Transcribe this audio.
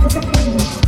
Thank